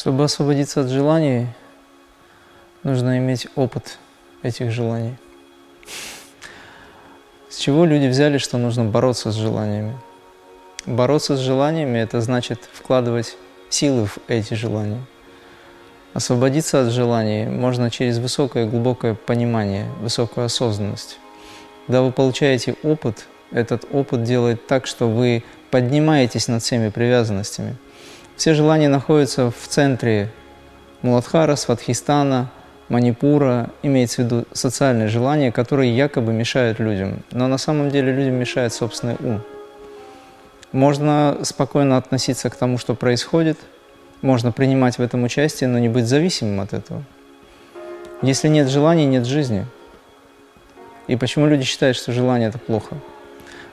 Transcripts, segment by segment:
Чтобы освободиться от желаний, нужно иметь опыт этих желаний. С чего люди взяли, что нужно бороться с желаниями? Бороться с желаниями – это значит вкладывать силы в эти желания. Освободиться от желаний можно через высокое глубокое понимание, высокую осознанность. Когда вы получаете опыт, этот опыт делает так, что вы поднимаетесь над всеми привязанностями. Все желания находятся в центре Муладхара, Сватхистана, Манипура, имеется в виду социальные желания, которые якобы мешают людям. Но на самом деле людям мешает собственный ум. Можно спокойно относиться к тому, что происходит, можно принимать в этом участие, но не быть зависимым от этого. Если нет желаний, нет жизни. И почему люди считают, что желание – это плохо?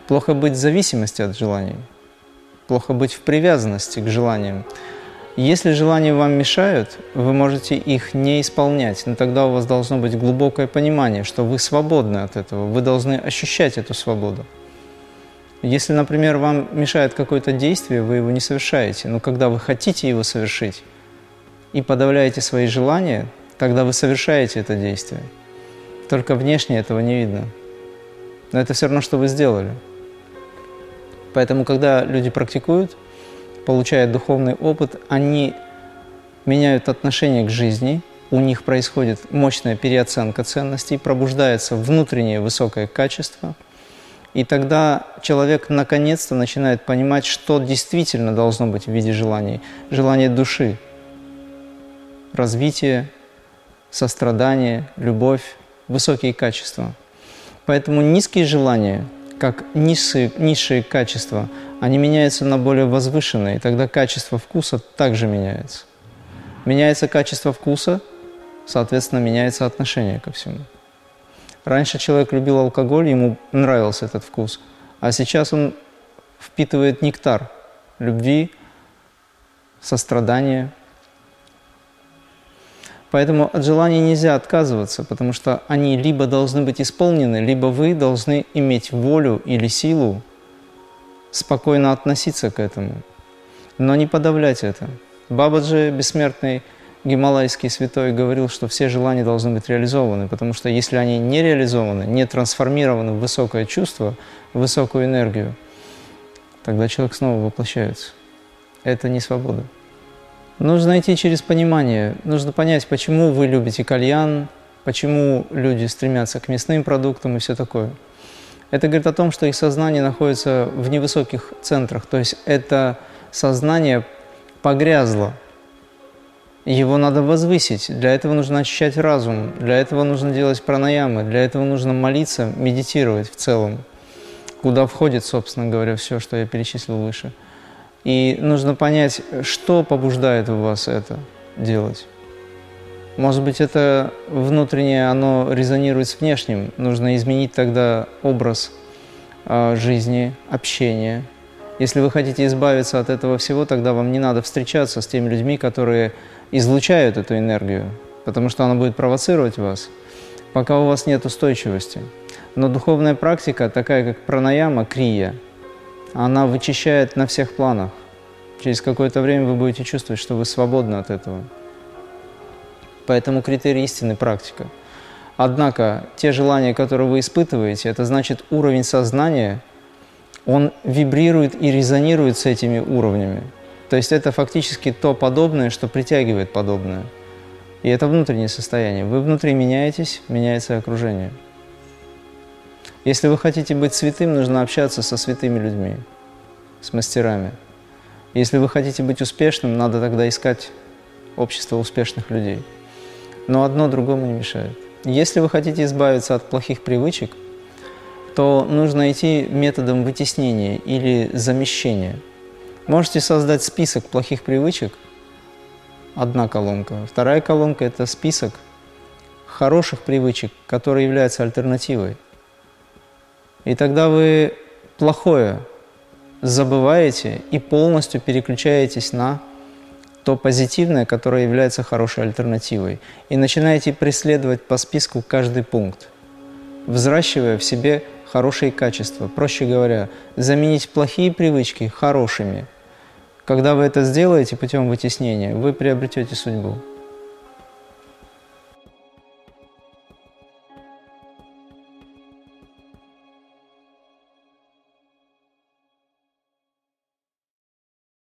Плохо быть в зависимости от желаний. Плохо быть в привязанности к желаниям. Если желания вам мешают, вы можете их не исполнять, но тогда у вас должно быть глубокое понимание, что вы свободны от этого, вы должны ощущать эту свободу. Если, например, вам мешает какое-то действие, вы его не совершаете, но когда вы хотите его совершить и подавляете свои желания, тогда вы совершаете это действие. Только внешне этого не видно. Но это все равно, что вы сделали. Поэтому, когда люди практикуют, получают духовный опыт, они меняют отношение к жизни, у них происходит мощная переоценка ценностей, пробуждается внутреннее высокое качество – и тогда человек наконец-то начинает понимать, что действительно должно быть в виде желаний. Желание души, развитие, сострадание, любовь, высокие качества. Поэтому низкие желания, как низшие, низшие качества, они меняются на более возвышенные, и тогда качество вкуса также меняется. Меняется качество вкуса, соответственно, меняется отношение ко всему. Раньше человек любил алкоголь, ему нравился этот вкус, а сейчас он впитывает нектар любви, сострадания. Поэтому от желаний нельзя отказываться, потому что они либо должны быть исполнены, либо вы должны иметь волю или силу спокойно относиться к этому, но не подавлять это. Бабаджи, бессмертный гималайский святой говорил, что все желания должны быть реализованы, потому что если они не реализованы, не трансформированы в высокое чувство, в высокую энергию, тогда человек снова воплощается. Это не свобода. Нужно идти через понимание, нужно понять, почему вы любите кальян, почему люди стремятся к мясным продуктам и все такое. Это говорит о том, что их сознание находится в невысоких центрах, то есть это сознание погрязло его надо возвысить. Для этого нужно очищать разум, для этого нужно делать пранаямы, для этого нужно молиться, медитировать в целом, куда входит, собственно говоря, все, что я перечислил выше. И нужно понять, что побуждает в вас это делать. Может быть, это внутреннее, оно резонирует с внешним. Нужно изменить тогда образ э, жизни, общения. Если вы хотите избавиться от этого всего, тогда вам не надо встречаться с теми людьми, которые излучают эту энергию, потому что она будет провоцировать вас, пока у вас нет устойчивости. Но духовная практика, такая как пранаяма, крия, она вычищает на всех планах. Через какое-то время вы будете чувствовать, что вы свободны от этого. Поэтому критерий истины – практика. Однако те желания, которые вы испытываете, это значит уровень сознания, он вибрирует и резонирует с этими уровнями. То есть это фактически то подобное, что притягивает подобное. И это внутреннее состояние. Вы внутри меняетесь, меняется окружение. Если вы хотите быть святым, нужно общаться со святыми людьми, с мастерами. Если вы хотите быть успешным, надо тогда искать общество успешных людей. Но одно другому не мешает. Если вы хотите избавиться от плохих привычек, то нужно идти методом вытеснения или замещения – Можете создать список плохих привычек, одна колонка. Вторая колонка – это список хороших привычек, которые являются альтернативой. И тогда вы плохое забываете и полностью переключаетесь на то позитивное, которое является хорошей альтернативой. И начинаете преследовать по списку каждый пункт, взращивая в себе хорошие качества. Проще говоря, заменить плохие привычки хорошими – Когда вы это сделаете путем вытеснения, вы приобретете судьбу.